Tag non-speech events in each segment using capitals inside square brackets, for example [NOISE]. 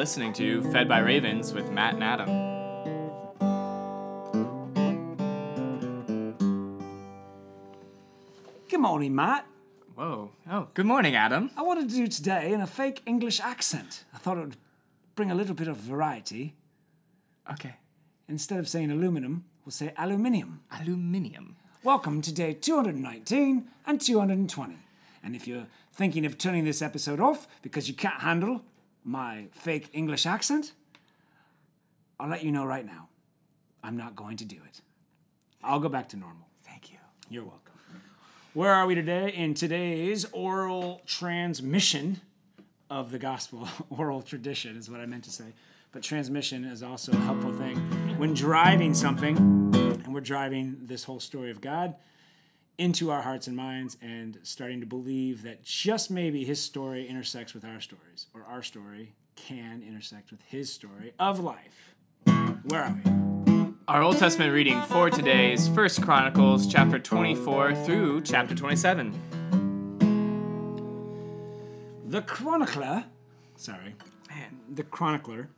listening to Fed by Ravens with Matt and Adam. Good morning, Matt. Whoa. Oh, good morning, Adam. I wanted to do today in a fake English accent. I thought it would bring a little bit of variety. Okay. Instead of saying aluminum, we'll say aluminium. Aluminium. Welcome to day 219 and 220. And if you're thinking of turning this episode off because you can't handle my fake English accent, I'll let you know right now. I'm not going to do it. I'll go back to normal. Thank you. You're welcome. Where are we today? In today's oral transmission of the gospel. [LAUGHS] oral tradition is what I meant to say. But transmission is also a helpful thing when driving something, and we're driving this whole story of God into our hearts and minds and starting to believe that just maybe his story intersects with our stories, or our story can intersect with his story of life. Where are we? Our Old Testament reading for today is 1 Chronicles chapter 24 through chapter 27. The chronicler, sorry, Man. the chronicler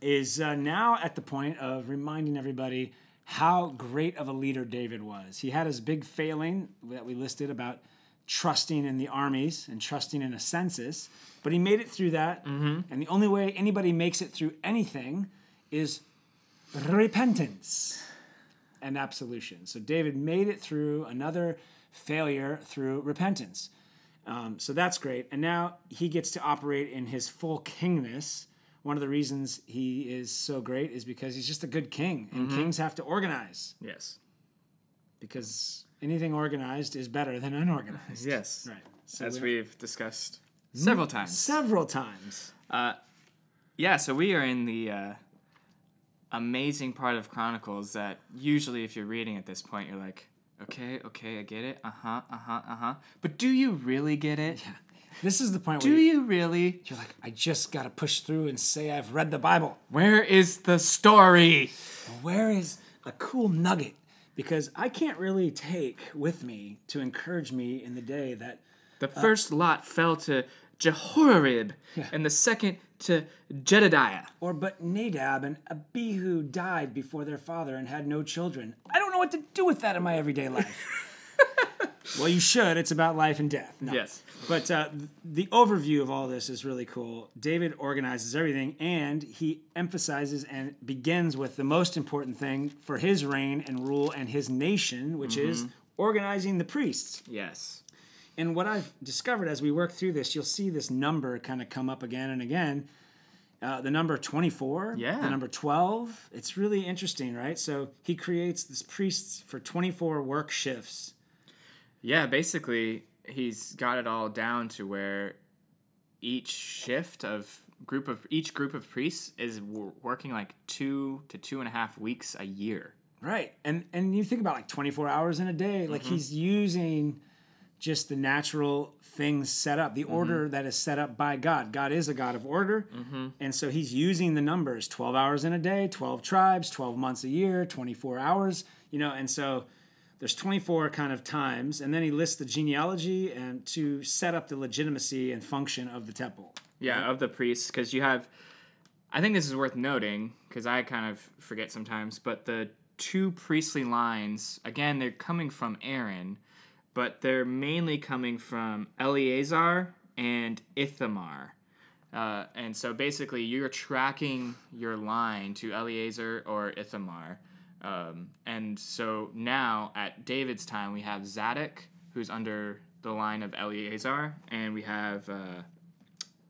is uh, now at the point of reminding everybody how great of a leader David was. He had his big failing that we listed about trusting in the armies and trusting in a census, but he made it through that. And the only way anybody makes it through anything is repentance and absolution. So David made it through another failure through repentance. Um, so that's great. And now he gets to operate in his full kingness. One of the reasons he is so great is because he's just a good king, and kings have to organize Yes. because anything organized is better than unorganized. [LAUGHS] Yes. Right. So As we- we've discussed several times. several times. Yeah, so we are in the uh, amazing part of Chronicles that usually, if you're reading at this point, you're like, okay, okay, I get it. Uh huh, uh huh, uh huh. But do you really get it? This is the point Do where you really? you're like, I just got to push through and say I've read the Bible. Where is the story? Where is a cool nugget? Because I can't really take with me to encourage me in the day that The uh, first lot fell to Jehoiarib, and the second to Jedediah. or but Nadab and Abihu died before their father and had no children. I don't know what to do with that in my everyday life. [LAUGHS] well, you should. It's about life and death. No. Yes. But uh, the overview of all this is really cool. David organizes everything and he emphasizes and begins with the most important thing for his reign and rule and his nation, which is organizing the priests. Yes. And what I've discovered as we work through this, you'll see this number kind of come up again and again. Uh, the number 24, Yeah. the number 12. It's really interesting, right? So he creates this priests for 24 work shifts. Yeah, basically, he's got it all down to where each shift of group of each group of priests is w- working like two to two and a half weeks a year. Right. And and you think about like 24 hours in a day, like mm-hmm. he's using just the natural things set up, the mm-hmm. order that is set up by God. God is a God of order. Mm-hmm. And so he's using the numbers 12 hours in a day, 12 tribes, 12 months a year, 24 hours, you know, and so there's 24 kind of times and then he lists the genealogy and to set up the legitimacy and function of the temple. Yeah, of the priests, because you have. I think this is worth noting because I kind of forget sometimes, but the two priestly lines again, they're coming from Aaron, but they're mainly coming from Eleazar and Ithamar. Uh, and so basically, you're tracking your line to Eleazar or Ithamar. Um, and so now at David's time, we have Zadok, who's under the line of Eleazar, and we have, uh,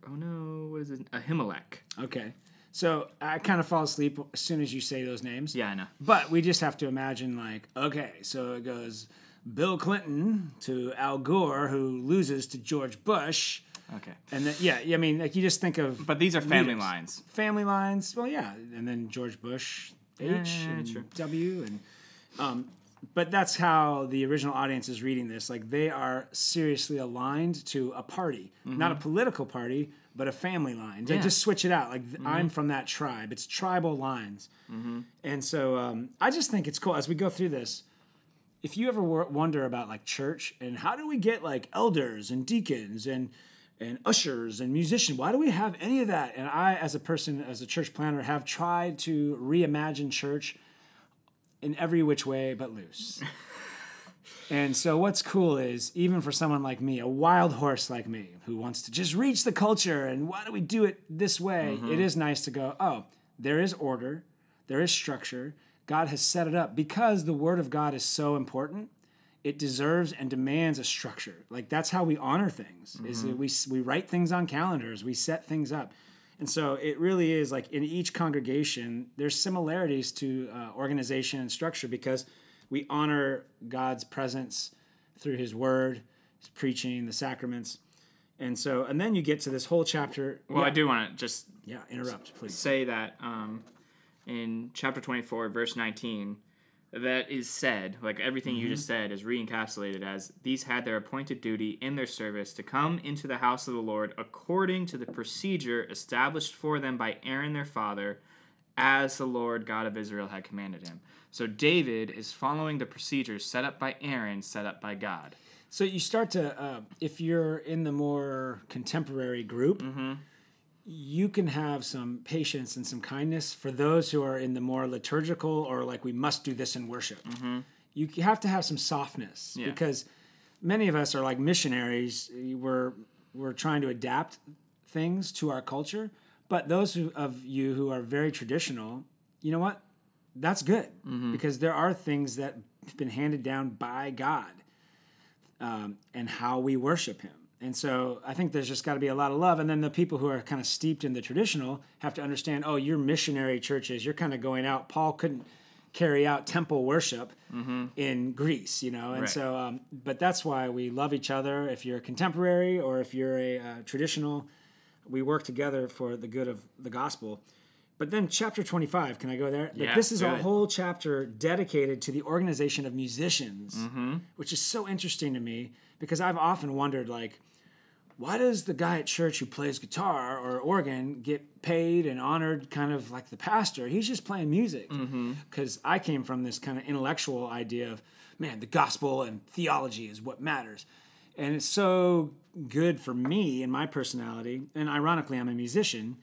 oh no, what is it? Ahimelech. Okay. So I kind of fall asleep as soon as you say those names. Yeah, I know. But we just have to imagine, like, okay, so it goes Bill Clinton to Al Gore, who loses to George Bush. Okay. And then, yeah, I mean, like, you just think of But these are family leaders. lines. family lines. Well, yeah. And then George Bush, H yeah, and true. W. And, um, but that's how the original audience is reading this. Like, they are seriously aligned to a party, not a political party, but a family line. Mm-hmm. Yeah. just switch it out. Like, I'm from that tribe. It's tribal lines. Mm-hmm. And so um, I just think it's cool as we go through this. If you ever wonder about like church and how do we get like elders and deacons and and ushers and musicians. Why do we have any of that? And I, as a person, as a church planner, have tried to reimagine church in every which way but loose. [LAUGHS] and so, what's cool is even for someone like me, a wild horse like me, who wants to just reach the culture and why do we do it this way? Mm-hmm. It is nice to go, oh, there is order, there is structure. God has set it up because the Word of God is so important it deserves and demands a structure. Like that's how we honor things. Is that we we write things on calendars, we set things up, and so it really is like in each congregation there's similarities to uh, organization and structure because we honor God's presence through His Word, His preaching, the sacraments, and so and then you get to this whole chapter. Well, yeah, I do want to just yeah interrupt please. say that um, in chapter 24, verse 19, that is said, like everything you just said, is re-encapsulated as these had their appointed duty in their service to come into the house of the Lord according to the procedure established for them by Aaron their father, as the Lord God of Israel had commanded him. So David is following the procedures set up by Aaron, set up by God. So you start to, uh, if you're in the more contemporary group, you can have some patience and some kindness for those who are in the more liturgical or like we must do this in worship. You have to have some softness Yeah. because many of us are like missionaries. We're we're trying to adapt things to our culture, but those who, of you who are very traditional, you know what? That's good because there are things that have been handed down by God um, and how we worship Him. And so I think there's just got to be a lot of love. And then the people who are kind of steeped in the traditional have to understand oh, you're missionary churches. You're kind of going out. Paul couldn't carry out temple worship in Greece, you know? And Right. so, um, but that's why we love each other. If you're a contemporary or if you're a uh, traditional, we work together for the good of the gospel. But then chapter 25, can I go there? Like Yeah, this is a whole chapter dedicated to the organization of musicians, mm-hmm. which is so interesting to me because I've often wondered like why does the guy at church who plays guitar or organ get paid and honored kind of like the pastor? He's just playing music. Mm-hmm. Because I came from this kind of intellectual idea of, man, the gospel and theology is what matters. And it's so good for me and my personality. And ironically, I'm a musician,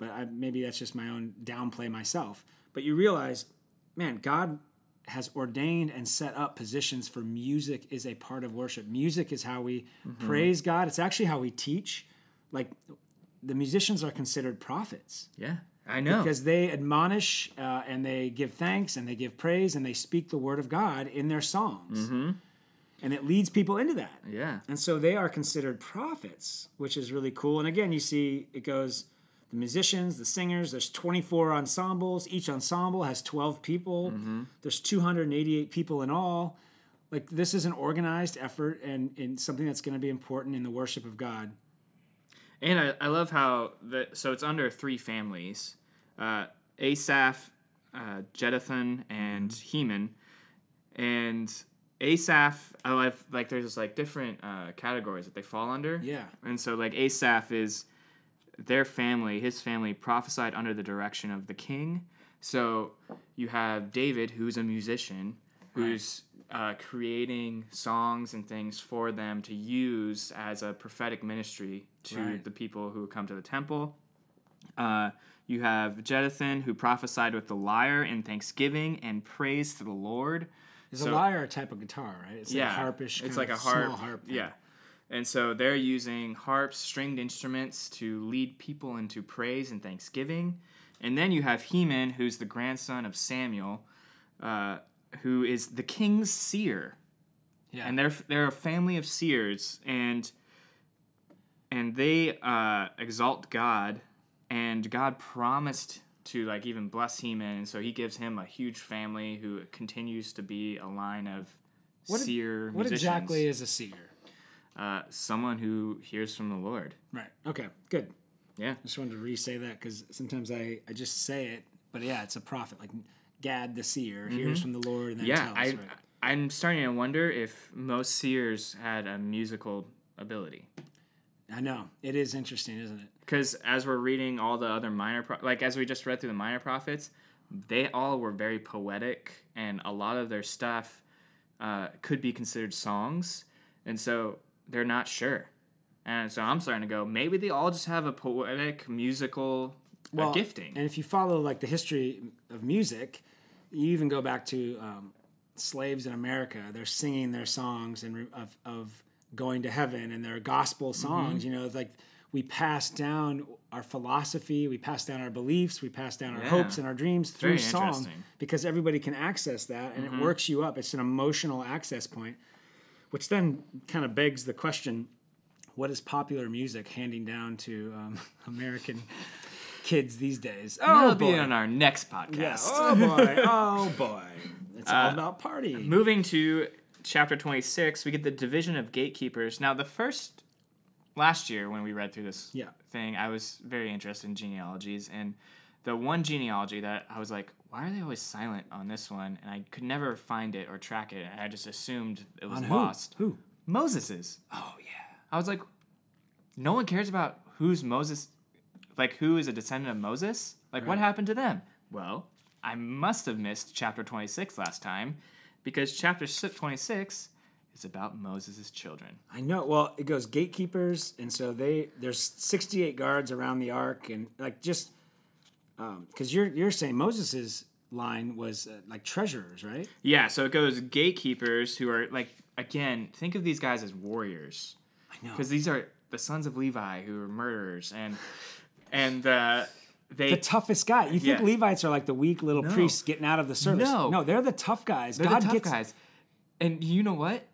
but I, maybe that's just my own downplay myself. But you realize, man, God has ordained and set up positions for music is a part of worship. Music is how we praise God. It's actually how we teach. Like the musicians are considered prophets Yeah, I know. because they admonish uh, and they give thanks and they give praise and they speak the word of God in their songs. And it leads people into that. yeah. And so they are considered prophets, which is really cool. And again, you see it goes the musicians, the singers, there's 24 ensembles. Each ensemble has 12 people. There's 288 people in all. Like this is an organized effort and, and something that's going to be important in the worship of God. And I, I love how the so it's under three families, uh, Asaph, uh, Jeduthun, and Heman, and Asaph. I love like there's just like different uh, categories that they fall under. Yeah. And so like Asaph is their family, his family prophesied under the direction of the king. So you have David, who's a musician, who's uh, creating songs and things for them to use as a prophetic ministry to Right. the people who come to the temple. Uh, you have Jeduthun, who prophesied with the lyre in thanksgiving and praise to the Lord. Is a lyre a type of guitar, right? It's yeah, like a harpish. It's like a harp. Small harp. thing. Yeah, and so they're using harps, stringed instruments to lead people into praise and thanksgiving. And then you have Heman, who's the grandson of Samuel, uh, who is the king's seer, Yeah. and they're they're a family of seers, and and they uh, exalt God, and God promised to like even bless Heman, and so He gives him a huge family who continues to be a line of What- seer what musicians. exactly is a seer? Uh, someone who hears from the Lord. Right. Okay. Good. Yeah. I just wanted to re-say that because sometimes I, I just say it, but yeah, it's a prophet like Gad the seer hears from the Lord and then Mm-hmm. Yeah. tells. I, right? I'm starting to wonder if most seers had a musical ability. I know it is interesting, isn't it? Because as we're reading all the other minor, pro- like as we just read through the minor prophets, they all were very poetic, and a lot of their stuff uh, could be considered songs, and so they're not sure. And so I'm starting to go, maybe they all just have a poetic, musical Well, gifting. And if you follow like the history of music, you even go back to um, slaves in America. They're singing their songs and of, of going to heaven and their gospel Mm-hmm. songs. You know, like we pass down our philosophy, we pass down our beliefs, we pass down our Yeah. hopes and our dreams through song because everybody can access that and it works you up. It's an emotional access point, which then kind of begs the question what is popular music handing down to um, [LAUGHS] American kids these days? Oh, That'll be boy. on our next podcast. Yeah. [LAUGHS] Oh, boy. Oh, boy. It's all Uh, about partying. Moving to chapter 26, we get the division of gatekeepers. Now, the first, last year when we read through this Yeah. thing, I was very interested in genealogies. And the one genealogy that I was like, why are they always silent on this one? And I could never find it or track it. And I just assumed it was On who? lost. Who? Moses's. Oh, yeah. I was like, no one cares about who's Moses, like who is a descendant of Moses. Like, what happened to them? Well, I must have missed chapter 26 last time because chapter 26 is about Moses' children. I know. Well, it goes gatekeepers, and so they there's 68 guards around the ark, and like just because you're you're saying Moses's line was uh, like treasurers, right? Yeah, so it goes gatekeepers who are like, again, think of these guys as warriors. I know. Because these are the sons of Levi who are murderers. And, and, uh, they The toughest guy. You think Yeah. Levites are like the weak little No. priests getting out of the service? No. no, they're the tough guys. They're God the tough gets guys. And you know what?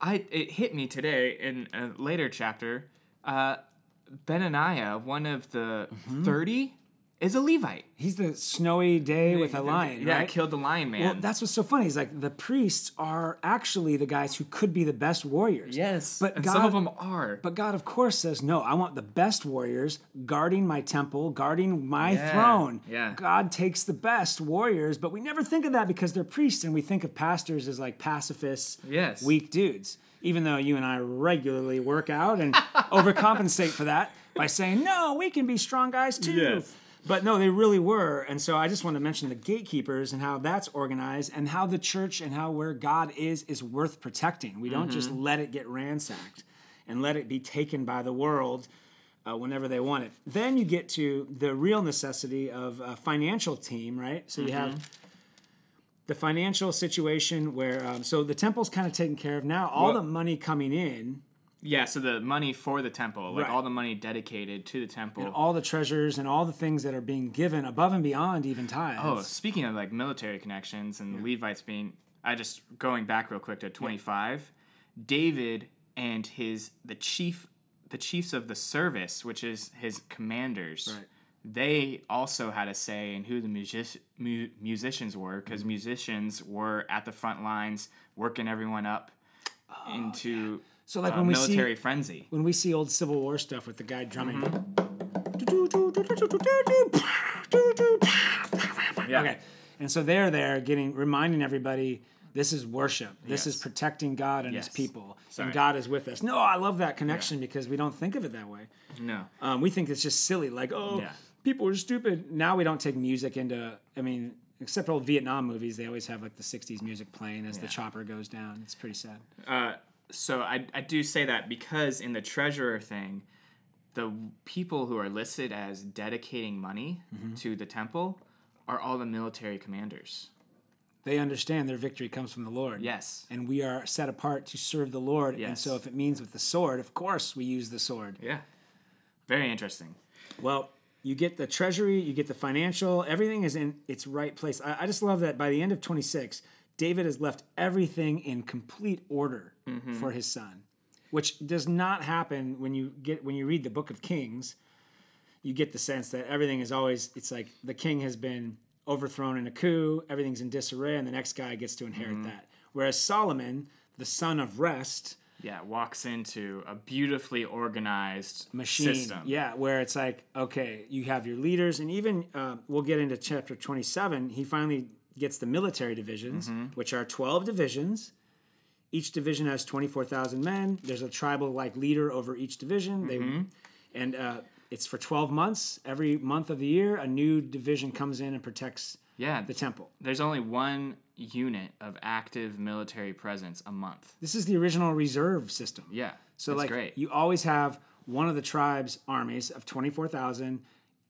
I it hit me today in a later chapter. Uh, Benaiah, one of the Mm-hmm. 30, is a Levite. He's the snowy day with a lion, Yeah, right? killed the lion man. Well, that's what's so funny. Is like the priests are actually the guys who could be the best warriors. yes, but and God, some of them are. But God, of course, says no. I want the best warriors guarding my temple, guarding my Yeah, throne. yeah. God takes the best warriors, but we never think of that because they're priests, and we think of pastors as like pacifists, Yes. weak dudes. Even though you and I regularly work out and [LAUGHS] overcompensate for that by saying no, we can be strong guys too. Yes. But no, they really were. And so I just want to mention the gatekeepers and how that's organized and how the church and how where God is is worth protecting. We don't just let it get ransacked and let it be taken by the world uh, whenever they want it. Then you get to the real necessity of a financial team, right? So you have the financial situation where, um, so the temple's kind of taken care of now. All Well- the money coming in yeah, so the money for the temple, like Right. all the money dedicated to the temple. and all the treasures and all the things that are being given above and beyond even tithes. Oh, speaking of like military connections and the Levites being, I just going back real quick to twenty five, David and his the chief, the chiefs of the service, which is his commanders. Right. They also had a say in who the music, mu- musicians were, because Mm-hmm. musicians were at the front lines working everyone up into Oh, So like uh, when we see military frenzy. when we see old Civil War stuff with the guy drumming. [LAUGHS] Yeah. Okay. And so they're there getting reminding everybody this is worship. This is protecting God and his people. Sorry. And God is with us. No, I love that connection because we don't think of it that way. No. Um, we think it's just silly, like, oh, Yeah. people are stupid. Now we don't take music into, I mean, except old Vietnam movies, they always have like the 60s music playing as the chopper goes down. It's pretty sad. Uh, so I, I do say that because in the treasurer thing, the people who are listed as dedicating money Mm-hmm. to the temple are all the military commanders. They understand their victory comes from the Lord. Yes. And we are set apart to serve the Lord. Yes. And so if it means with the sword, of course we use the sword. Yeah. Very interesting. Well, you get the treasury, you get the financial, everything is in its right place. I, I just love that by the end of 26, David has left everything in complete order for his son, which does not happen when you get when you read the book of Kings. You get the sense that everything is always it's like the king has been overthrown in a coup, everything's in disarray, and the next guy gets to inherit that. Whereas Solomon, the son of rest, Yeah, walks into a beautifully organized machine. system. Yeah, where it's like, okay, you have your leaders, and even uh, we'll get into chapter 27. He finally gets the military divisions, Mm-hmm. which are 12 divisions. Each division has 24,000 men. There's a tribal like leader over each division. Mm-hmm. They and uh, it's for 12 months. Every month of the year, a new division comes in and protects Yeah. the temple. There's only one unit of active military presence a month. This is the original reserve system. Yeah. So like great. you always have one of the tribes' armies of twenty four thousand.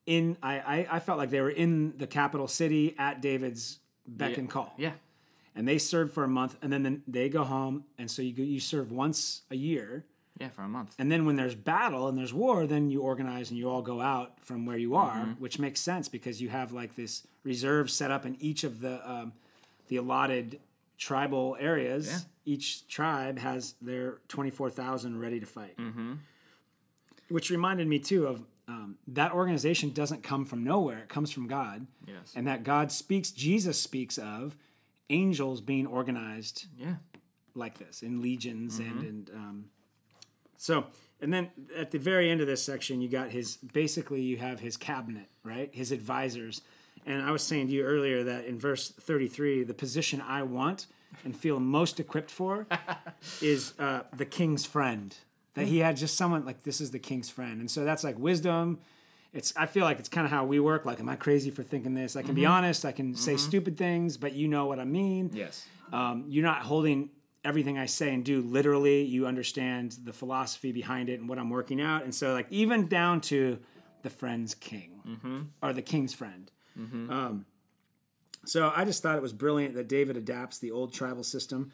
In I, I I felt like they were in the capital city at David's beck and call. Yeah. and they serve for a month, and then they go home, and so you go, you serve once a year, Yeah, for a month. and then when there's battle and there's war, then you organize and you all go out from where you are, which makes sense because you have like this reserve set up in each of the um, the allotted tribal areas. Yeah. Each tribe has their twenty four thousand ready to fight, which reminded me too of. Um, that organization doesn't come from nowhere; it comes from God, Yes. and that God speaks. Jesus speaks of angels being organized yeah. like this in legions Mm-hmm. and and um, so and then at the very end of this section you got his basically you have his cabinet right his advisors and i was saying to you earlier that in verse 33 the position i want and feel most equipped for [LAUGHS] is uh, the king's friend that he had just someone like this is the king's friend. And so that's like wisdom. It's i feel like it's kind of how we work. Like am i crazy for thinking this? I can be honest. I can say stupid things but you know what i mean. Yes. um, you're not holding everything I say and do literally. You understand the philosophy behind it and what I'm working out. And so, like, even down to the friend's king or the king's friend. Um, so, I just thought it was brilliant that David adapts the old tribal system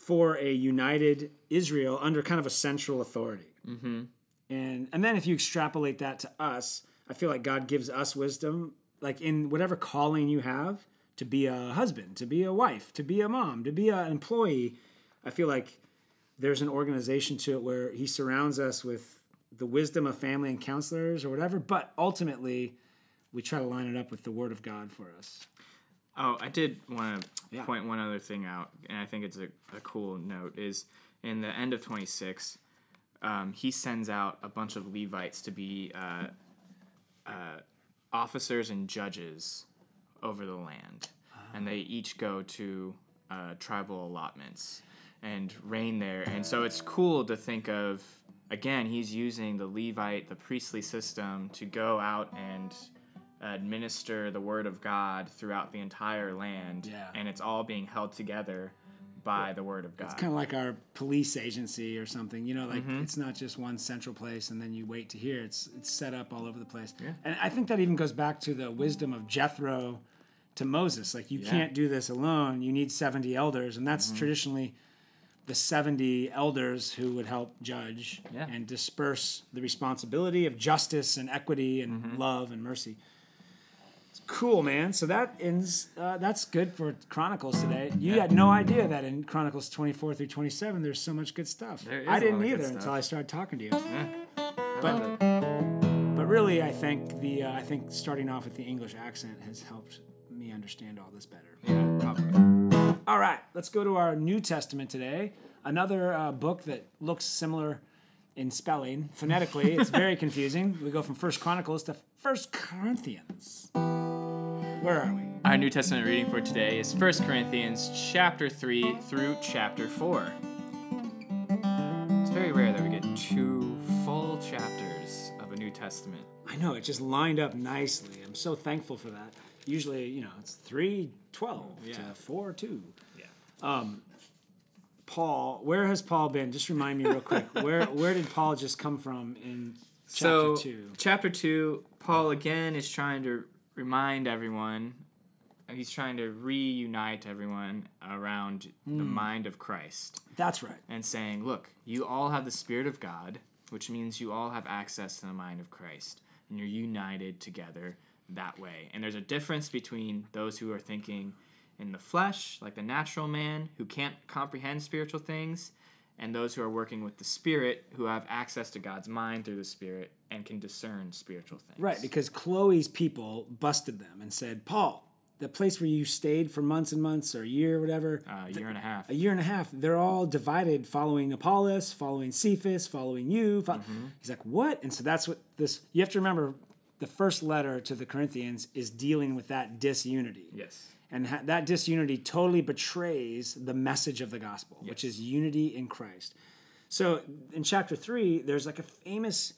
for a united Israel under kind of a central authority. Mm-hmm. And, and then, if you extrapolate that to us, I feel like God gives us wisdom, like in whatever calling you have to be a husband, to be a wife, to be a mom, to be an employee. I feel like there's an organization to it where He surrounds us with the wisdom of family and counselors or whatever, but ultimately, we try to line it up with the Word of God for us. Oh, I did want to Yeah. point one other thing out, and I think it's a, a cool note. Is in the end of 26, um, he sends out a bunch of Levites to be uh, uh, officers and judges over the land, and they each go to uh, tribal allotments and reign there. And so it's cool to think of again. He's using the Levite, the priestly system, to go out and administer the word of God throughout the entire land, Yeah. and it's all being held together by the word of God. It's kind of like our police agency or something you know like Mm-hmm. it's not just one central place and then you wait to hear it's it's set up all over the place Yeah. and i think that even goes back to the wisdom of jethro to moses like you can't do this alone you need 70 elders and Mm-hmm. that's traditionally the 70 elders who would help judge Yeah. and disperse the responsibility of justice and equity and Mm-hmm. love and mercy cool man. So that ends uh, that's good for chronicles today. You had no idea that in chronicles 24 through 27 there's so much good stuff. I didn't lot of good either until i started talking to you. Yeah. but but really i think the uh, i think starting off with the english accent has helped me understand all this better. Yeah, probably. all right, let's go to our New Testament today. Another uh, book that looks similar in spelling phonetically. It's very [LAUGHS] confusing. We go from First Chronicles to First Corinthians. Where are we? Our New Testament reading for today is 1 Corinthians chapter 3 through chapter 4. It's very rare that we get two full chapters of a New Testament. I know it just lined up nicely. I'm so thankful for that. Usually, you know, it's three twelve Yeah. to four two. Yeah. Um, Paul, where has Paul been? Just remind me real quick. [LAUGHS] Where where did Paul just come from in chapter So, two? chapter 2, Paul again is trying to remind everyone, he's trying to reunite everyone around the hmm. mind of Christ. That's right. and saying, Look, you all have the Spirit of God, which means you all have access to the mind of Christ, and you're united together that way. And there's a difference between those who are thinking in the flesh, like the natural man, who can't comprehend spiritual things, and those who are working with the Spirit, who have access to God's mind through the Spirit and can discern spiritual things. Right, because Chloe's people busted them and said, Paul, the place where you stayed for months and months or a year or whatever, Uh, a year and a half. a year and a half, they're all divided following Apollos, following Cephas, following you. Fo- He's like, what? And so that's what this, you have to remember the first letter to the Corinthians is dealing with that disunity. Yes. And ha- that disunity totally betrays the message of the gospel, which is unity in Christ. So in chapter three, there's like a famous,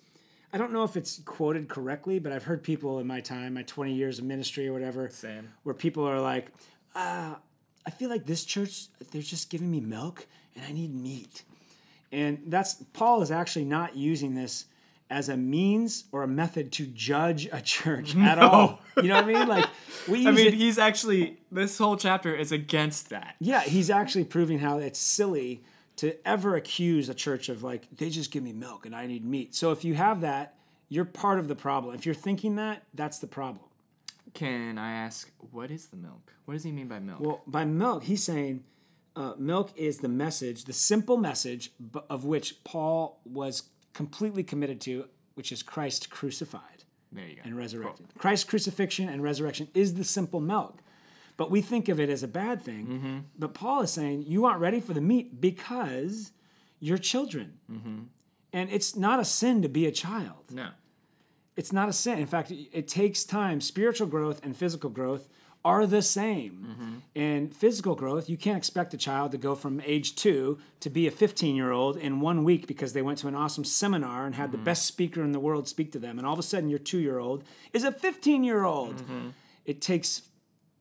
I don't know if it's quoted correctly, but I've heard people in my time, my 20 years of ministry or whatever, Same. where people are like, uh, I feel like this church, they're just giving me milk and I need meat. And that's Paul is actually not using this as a means or a method to judge a church [LAUGHS] at all. You know what I mean? Like we [LAUGHS] I mean, it, he's actually this whole chapter is against that. yeah, he's actually proving how it's silly to ever accuse a church of like they just give me milk and I need meat. So if you have that, you're part of the problem. If you're thinking that, that's the problem. Can I ask what is the milk? What does he mean by milk? Well, by milk, he's saying uh, milk is the message, the simple message of which Paul was completely committed to, which is Christ crucified there you go. and resurrected. Christ's crucifixion and resurrection is the simple milk. But we think of it as a bad thing. Mm-hmm. But Paul is saying you aren't ready for the meat because you're children. Mm-hmm. And it's not a sin to be a child No. it's not a sin. In fact, it takes time. Spiritual growth and physical growth are the same. Mm-hmm. And physical growth, you can't expect a child to go from age two to be a 15 year old in one week because they went to an awesome seminar and had the mm-hmm. best speaker in the world speak to them. And all of a sudden, your two year old is a 15 year old. Mm-hmm. It takes.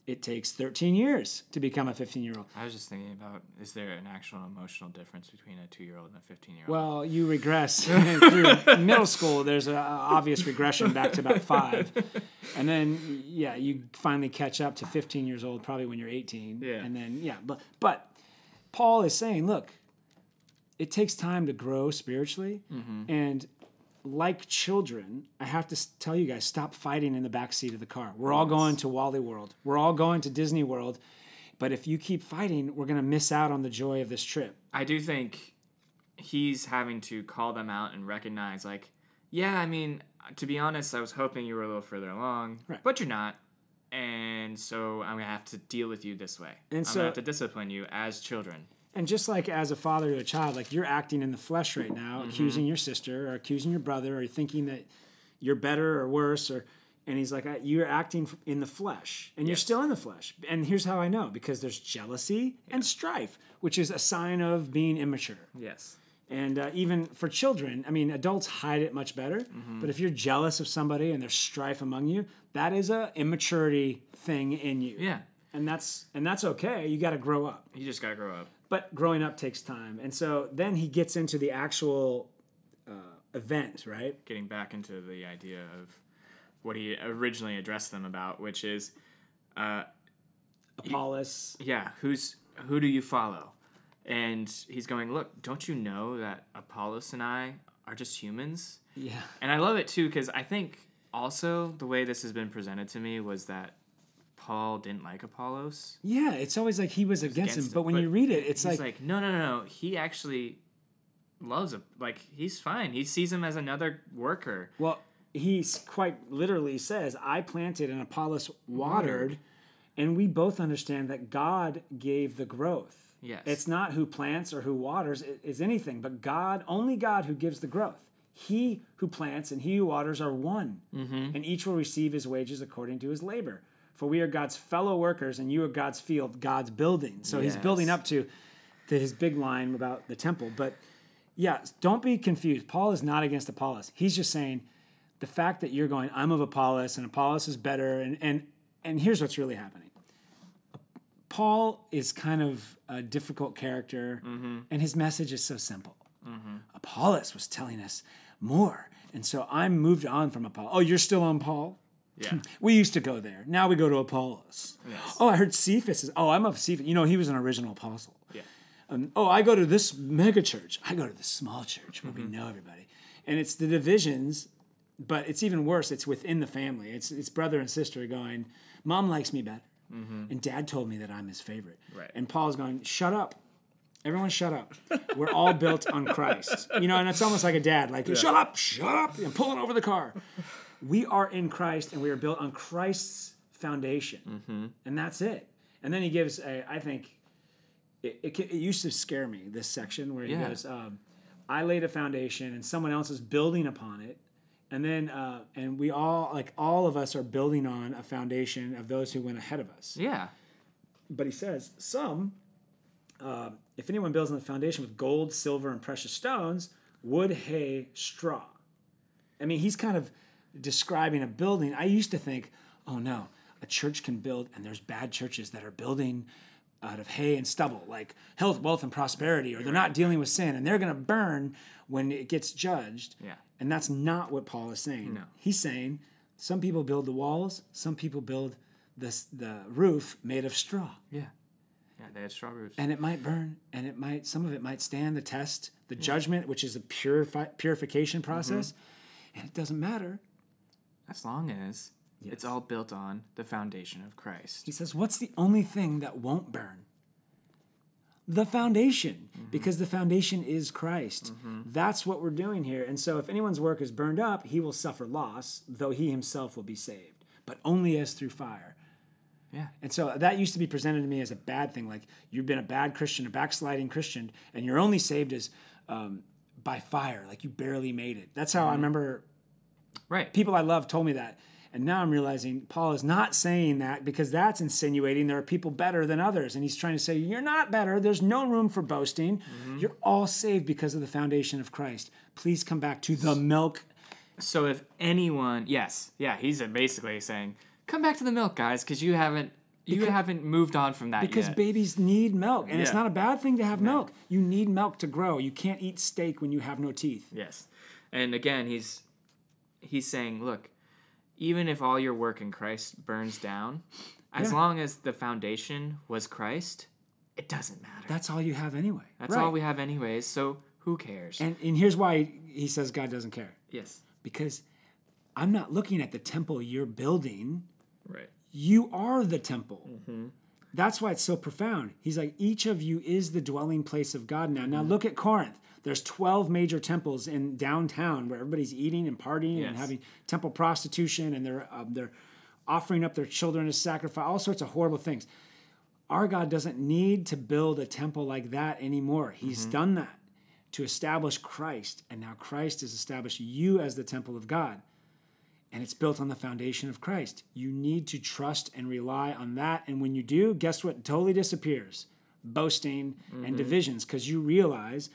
It takes 13 years to become a 15 year old. I was just thinking about is there an actual emotional difference between a two year old and a fifteen year old? Well, you regress [LAUGHS] through middle school. There's an obvious regression back to about five, [LAUGHS] and then yeah, you finally catch up to 15 years old, probably when you're 18. Yeah. and then yeah, but but Paul is saying, look, it takes time to grow spiritually, mm-hmm. and like children, I have to tell you guys, stop fighting in the back seat of the car. We're all going to Wally World. We're all going to Disney World. But if you keep fighting, we're going to miss out on the joy of this trip. I do think he's having to call them out and recognize, like, yeah, I mean, to be honest, I was hoping you were a little further along, Right. but you're not. And so I'm gonna have to deal with you this way. And I'm so- gonna have to discipline you as children. And just like as a father to a child, like you're acting in the flesh right now, accusing your sister or accusing your brother or thinking that you're better or worse or and he's like you're acting in the flesh and you're still in the flesh. And here's how I know because there's jealousy and strife, which is a sign of being immature. Yes. And uh, even for children, I mean, adults hide it much better. But if you're jealous of somebody and there's strife among you, that is a immaturity thing in you. Yeah. And that's and that's okay. You got to grow up You just gotta grow up. But growing up takes time and so then he gets into the actual uh, event right Getting back into the idea of what he originally addressed them about, which is, uh, apollos yeah, who's who do you follow? And he's going, look, don't you know that Apollos and I are just humans? yeah And I love it too because I think also the way this has been presented to me was that Paul didn't like Apollos. yeah it's always like he was against, against him but when but you read it it's He's like, like, no, no, no, no. He actually loves him. Like he's fine. He sees him as another worker. well he quite literally says i planted and apollos watered and we both understand that god gave the growth Yes. it's not who plants or who waters is anything but god only god who gives the growth he who plants and he who waters are one Mm-hmm. and each will receive his wages according to his labor for we are god's fellow workers and you are god's field god's building. So he's building up to, to his big line about the temple. But yeah don't be confused. Paul is not against apollos. He's just saying the fact that you're going i'm of apollos and apollos is better. And and and here's what's really happening. Paul is kind of a difficult character, mm-hmm. and his message is so simple. Mm-hmm. Apollos was telling us more, and so I'm moved on from Apollos. Oh, you're still on Paul? Yeah. [LAUGHS] We used to go there. Now we go to Apollos. Oh, I heard Cephas is. Oh, I'm of Cephas. You know, he was an original apostle. Yeah. Um, oh, I go to this mega church. I go to the small church where we know everybody. And it's the divisions, but it's even worse. It's within the family. It's it's brother and sister going, Mom likes me better. And dad told me that I'm his favorite. Right. And Paul's going, Shut up. Everyone shut up. We're all built on Christ. You know, and it's almost like a dad, like, shut up, shut up, and pulling over the car. We are in Christ and we are built on Christ's foundation. And that's it. And then he gives, a, I think, it, it, it used to scare me, this section where he Yeah. goes, um, I laid a foundation and someone else is building upon it. And then, uh, and we all, like all of us are building on a foundation of those who went ahead of us. Yeah. But he says, some, uh, if anyone builds on the foundation with gold, silver, and precious stones, wood, hay, straw. I mean, he's kind of describing a building. I used to think, oh no, a church can build, and there's bad churches that are building out of hay and stubble, like health, wealth, and prosperity, or they're not dealing with sin, and they're going to burn when it gets judged. Yeah. And that's not what Paul is saying. No. He's saying some people build the walls, some people build this, the roof made of straw. Yeah. Yeah, they had straw roofs. And it might burn, and it might some of it might stand the test, the judgment, which is a purify, purification process, mm-hmm. and it doesn't matter. As long as it's all built on the foundation of Christ. He says, What's the only thing that won't burn? The foundation, mm-hmm. because the foundation is Christ. Mm-hmm. That's what we're doing here. And so, if anyone's work is burned up, he will suffer loss, though he himself will be saved, but only as through fire. Yeah. And so that used to be presented to me as a bad thing. Like you've been a bad Christian, a backsliding Christian, and you're only saved as um, by fire. Like you barely made it. That's how I mm-hmm. remember Right. people I love told me that. And now I'm realizing Paul is not saying that because that's insinuating there are people better than others. And he's trying to say, you're not better. There's no room for boasting. Mm-hmm. You're all saved because of the foundation of Christ. Please come back to the milk. So if anyone, yes, yeah, he's basically saying, come back to the milk, guys, because you haven't you haven't moved on from that Because yet. babies need milk. And it's not a bad thing to have milk. You need milk to grow. You can't eat steak when you have no teeth. yes, and again, he's he's saying, look, even if all your work in Christ burns down, as Yeah. long as the foundation was Christ, it doesn't matter. That's all you have anyway. That's all we have, anyways. So who cares? And, and here's why he says God doesn't care. yes, Because I'm not looking at the temple you're building. right. You are the temple. Mm-hmm. That's why it's so profound. He's like, each of you is the dwelling place of God now. Mm-hmm. Now look at Corinth. There's 12 major temples in downtown where everybody's eating and partying and having temple prostitution and they're, um, they're offering up their children as sacrifice, all sorts of horrible things. Our God doesn't need to build a temple like that anymore. He's Mm-hmm. done that to establish Christ. And now Christ has established you as the temple of God and it's built on the foundation of Christ. You need to trust and rely on that. And when you do, guess what totally disappears? Boasting Mm-hmm. and divisions, because you realize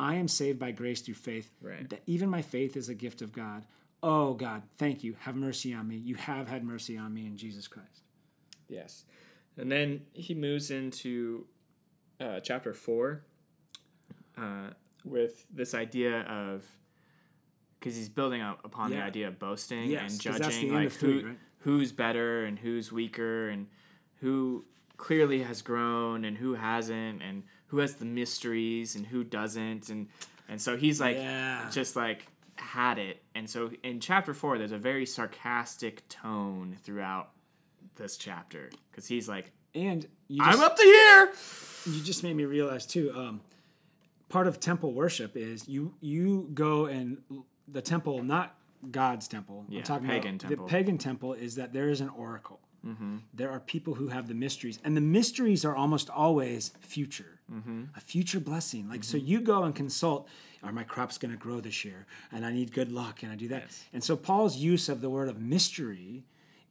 I am saved by grace through faith. Right. That even my faith is a gift of God. Oh God, thank you. Have mercy on me. You have had mercy on me in Jesus Christ. Yes. And then he moves into uh, chapter four uh, with this idea of because he's building up upon the idea of boasting Yes, and 'cause that's the judging like three, who right? who's better and who's weaker and who clearly has grown and who hasn't and who has the mysteries and who doesn't and and so he's like Yeah. just like had it and so in chapter four there's a very sarcastic tone throughout this chapter because he's like And you just, i'm up to here you just made me realize too. Um, part of temple worship is you you go and the temple, not God's temple. Yeah, I'm talking pagan about temple. the pagan temple is that there is an oracle. There are people who have the mysteries, and the mysteries are almost always future, Mm-hmm. a future blessing. Like so, mm-hmm. you go and consult. Are my crops going to grow this year? And I need good luck, and I do that. Yes. And so, Paul's use of the word of mystery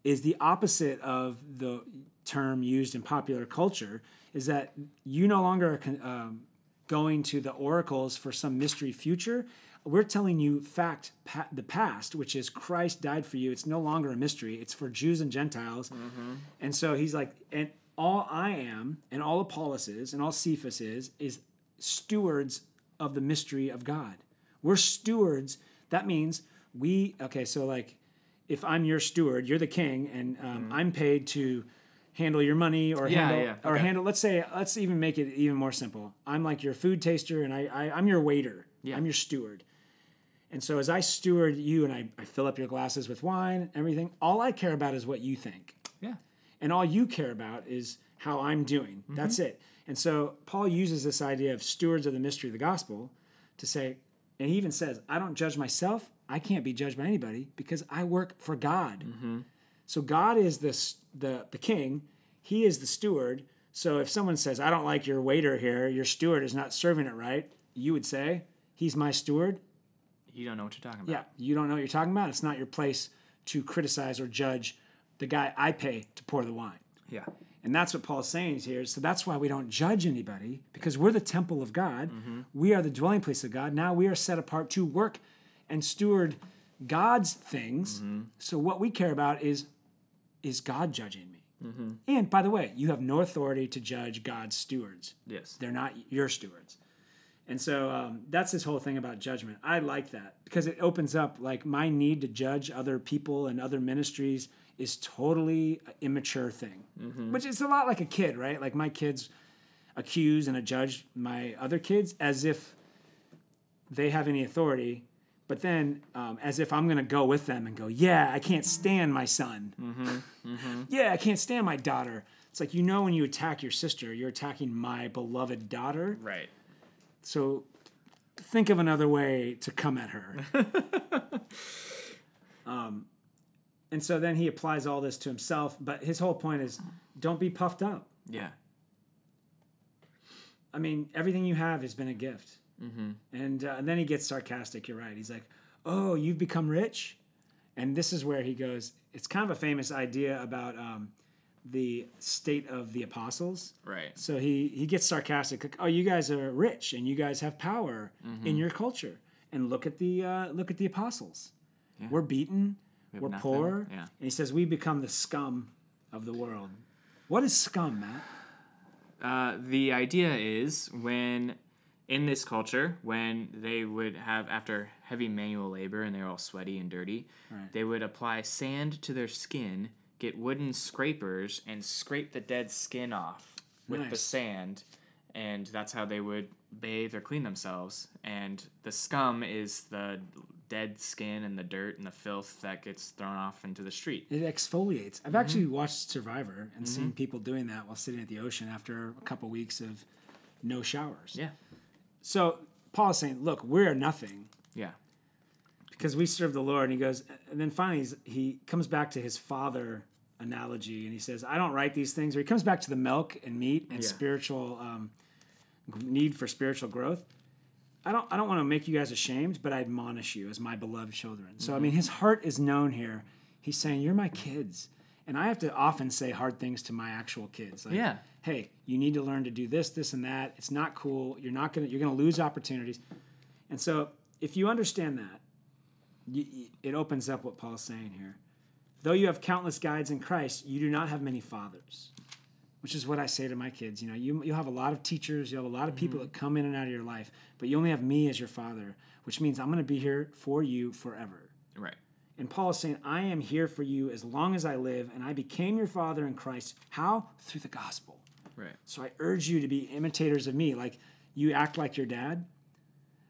is the opposite of the term used in popular culture. Is that you no longer are con- um, going to the oracles for some mystery future. We're telling you fact, pa- the past, which is Christ died for you. It's no longer a mystery. It's for Jews and Gentiles. Mm-hmm. And so he's like, and all I am, and all Apollos is, and all Cephas is, is stewards of the mystery of God. We're stewards. That means we, okay, so like if I'm your steward, you're the king, and um, I'm paid to handle your money or. Yeah, handle yeah, or handle. Let's say let's even make it even more simple. I'm like your food taster, and I, I I'm your waiter. Yeah. I'm your steward. And so as I steward you, and I, I fill up your glasses with wine, everything. All I care about is what you think, yeah and all you care about is how I'm doing. Mm-hmm. That's it. And so Paul uses this idea of stewards of the mystery of the gospel to say, and he even says, I don't judge myself. I can't be judged by anybody because I work for God. Mm-hmm. So God is the, the the king. He is the steward. So if someone says, "I don't like your waiter here. Your steward is not serving it right," you would say, "He's my steward." you don't know what you're talking about Yeah, you don't know what you're talking about. It's not your place to criticize or judge the guy I pay to pour the wine. yeah And that's what Paul's saying here. So that's why we don't judge anybody because we're the temple of God. Mm-hmm. We are the dwelling place of God. Now we are set apart to work and steward God's things. Mm-hmm. So what we care about is is God judging me? Mm-hmm. And by the way, you have no authority to judge God's stewards. Yes. They're not your stewards. And so um, that's this whole thing about judgment. I like that because it opens up like my need to judge other people and other ministries is totally an immature thing, which is a lot like a kid, right? Like my kids accuse and judge my other kids as if they have any authority, but then um, as if I'm going to go with them and go, yeah, I can't stand my son. [LAUGHS] yeah, I can't stand my daughter. It's like, you know, when you attack your sister, you're attacking my beloved daughter. Right. So think of another way to come at her. [LAUGHS] um, and so then he applies all this to himself, but his whole point is don't be puffed up. Yeah. I mean, everything you have has been a gift. And, uh, and then he gets sarcastic. You're right. He's like, "Oh, you've become rich," and this is where he goes. It's kind of a famous idea about um, the state of the apostles. Right. So he he gets sarcastic. Like, "Oh, you guys are rich and you guys have power in your culture, and look at the uh, look at the apostles. We're beaten, we're nothing. poor." Yeah. And he says, "We become the scum of the world." What is scum, Matt? Uh, the idea is when in this culture, when they would have after heavy manual labor and they're all sweaty and dirty, Right. they would apply sand to their skin, get wooden scrapers, and scrape the dead skin off with the sand, and that's how they would bathe or clean themselves. And the scum is the dead skin and the dirt and the filth that gets thrown off into the street. It exfoliates. I've actually watched Survivor and seen people doing that while sitting at the ocean after a couple weeks of no showers. Yeah. So Paul is saying, look, we're nothing Yeah. because we serve the Lord. And he goes, and then finally he's, he comes back to his father analogy and he says, I don't write these things. Or he comes back to the milk and meat and Yeah. spiritual um, need for spiritual growth. I don't, I don't want to make you guys ashamed, but I admonish you as my beloved children. So, I mean, mm-hmm. his heart is known here. He's saying, You're my kids. And I have to often say hard things to my actual kids. Like, Yeah. hey, you need to learn to do this, this, and that. It's not cool. You're not gonna you're gonna lose opportunities. And so if you understand that, you, you- it opens up what Paul's saying here. Though you have countless guides in Christ, you do not have many fathers. Which is what I say to my kids. You know, you you have a lot of teachers, you have a lot of people that come in and out of your life, but you only have me as your father, which means I'm going to be here for you forever. Right. And Paul is saying, I am here for you as long as I live, and I became your father in Christ. How? Through the gospel. Right. So I urge you to be imitators of me. Like you act like your dad.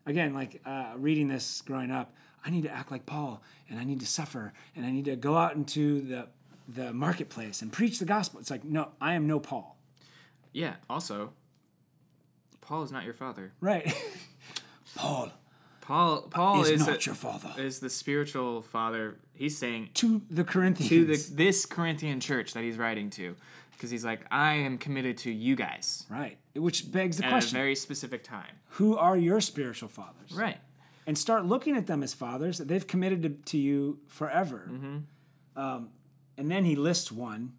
Again, like uh, reading this growing up, I need to act like Paul, and I need to suffer, and I need to go out into the the marketplace and preach the gospel. It's like, no, I am no Paul. Yeah. Also, Paul is not your father. Right. [LAUGHS] Paul Paul Paul is, is, not a- your father. is the spiritual father. He's saying to the Corinthians. to the, this Corinthian church that he's writing to, because he's like, I am committed to you guys right. Which begs the at question At a very specific time. who are your spiritual fathers? Right. and start looking at them as fathers that they've committed to, to you forever. Um, and then he lists one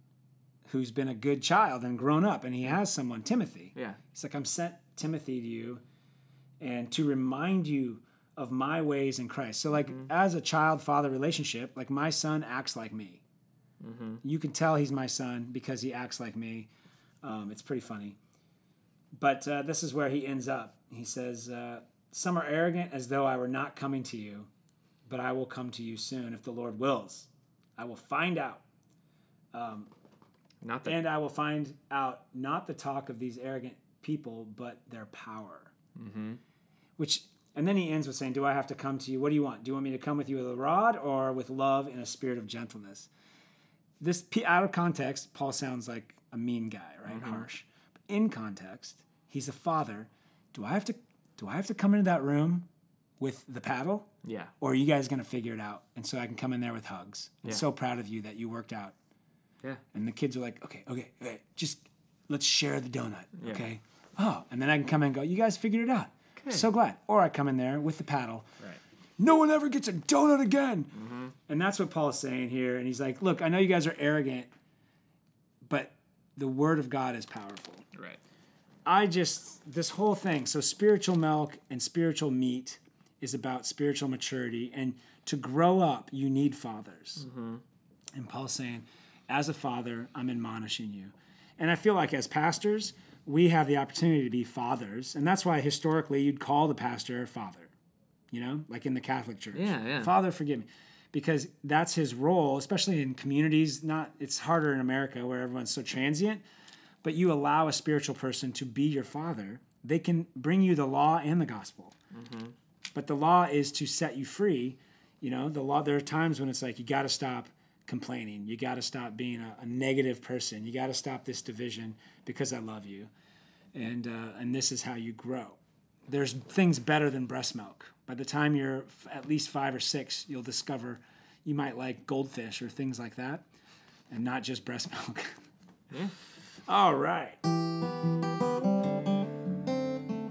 who's been a good child and grown up, and he has someone, Timothy. Yeah. He's like, I'm sent Timothy to you, and to remind you of my ways in Christ. So, like, as a child father relationship, like, my son acts like me. You can tell he's my son because he acts like me. Um, it's pretty funny. But uh, this is where he ends up. He says, uh, Some are arrogant as though I were not coming to you, but I will come to you soon if the Lord wills. I will find out. Um, not that. And I will find out not the talk of these arrogant people, but their power. Mm-hmm. Which, and then he ends with saying, Do I have to come to you? What do you want? Do you want me to come with you with a rod or with love and a spirit of gentleness? This, out of context, Paul sounds like a mean guy, right? Mm-hmm. Harsh. But in context, he's a father. Do I have to, do I have to come into that room with the paddle? yeah. Or are you guys going to figure it out? And so I can come in there with hugs. I'm so proud of you that you worked out. Yeah. And the kids are like, okay, okay, okay, just let's share the donut, Yeah. okay? Oh, and then I can come in and go, you guys figured it out. Okay. So glad. Or I come in there with the paddle. Right. No one ever gets a donut again. Mm-hmm. And that's what Paul is saying here. And he's like, look, I know you guys are arrogant, but the word of God is powerful. Right. I just this whole thing. So spiritual milk and spiritual meat is about spiritual maturity, and to grow up, you need fathers. And Paul's saying, as a father, I'm admonishing you. And I feel like as pastors, we have the opportunity to be fathers. And that's why historically you'd call the pastor father, you know, like in the Catholic Church. Yeah, yeah. Father, forgive me. Because that's his role, especially in communities. Not it's harder in America where everyone's so transient, but you allow a spiritual person to be your father. They can bring you the law and the gospel. Mm-hmm. But the law is to set you free. You know, the law. There are times when it's like you got to stop complaining. You got to stop being a, a negative person. You got to stop this division because I love you, and uh, and this is how you grow. There's things better than breast milk. By the time you're f- at least five or six, you'll discover you might like goldfish or things like that, and not just breast [LAUGHS] milk. Yeah. All right.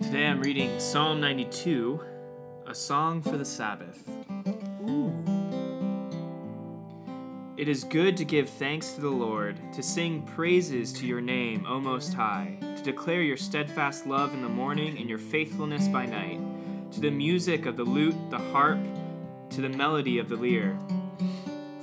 Today I'm reading Psalm 92, a song for the Sabbath. It is good to give thanks to the Lord, to sing praises to your name, O Most High, to declare your steadfast love in the morning and your faithfulness by night, to the music of the lute, the harp, to the melody of the lyre.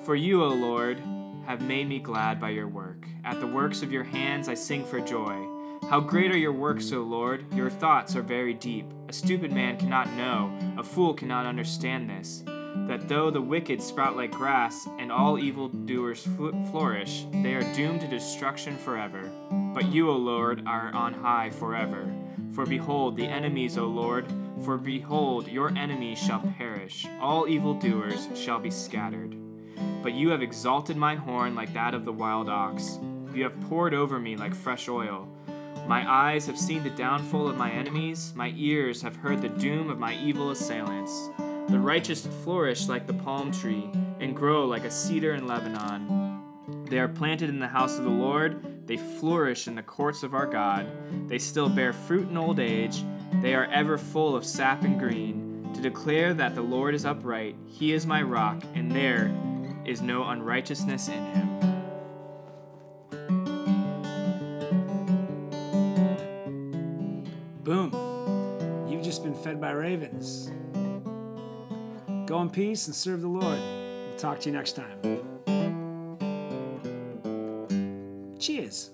For you, O Lord, have made me glad by your work. At the works of your hands I sing for joy. How great are your works, O Lord! Your thoughts are very deep. A stupid man cannot know, a fool cannot understand this. That though the wicked sprout like grass, and all evildoers fl- flourish, they are doomed to destruction forever. But you, O Lord, are on high forever. For behold, the enemies, O Lord, for behold, your enemies shall perish, all evildoers shall be scattered. But you have exalted my horn like that of the wild ox. You have poured over me like fresh oil. My eyes have seen the downfall of my enemies, my ears have heard the doom of my evil assailants. The righteous flourish like the palm tree, and grow like a cedar in Lebanon. They are planted in the house of the Lord, they flourish in the courts of our God. They still bear fruit in old age, they are ever full of sap and green. To declare that the Lord is upright, he is my rock, and there is no unrighteousness in him. Boom. You've just been fed by ravens. Go in peace and serve the Lord. We'll talk to you next time. Cheers.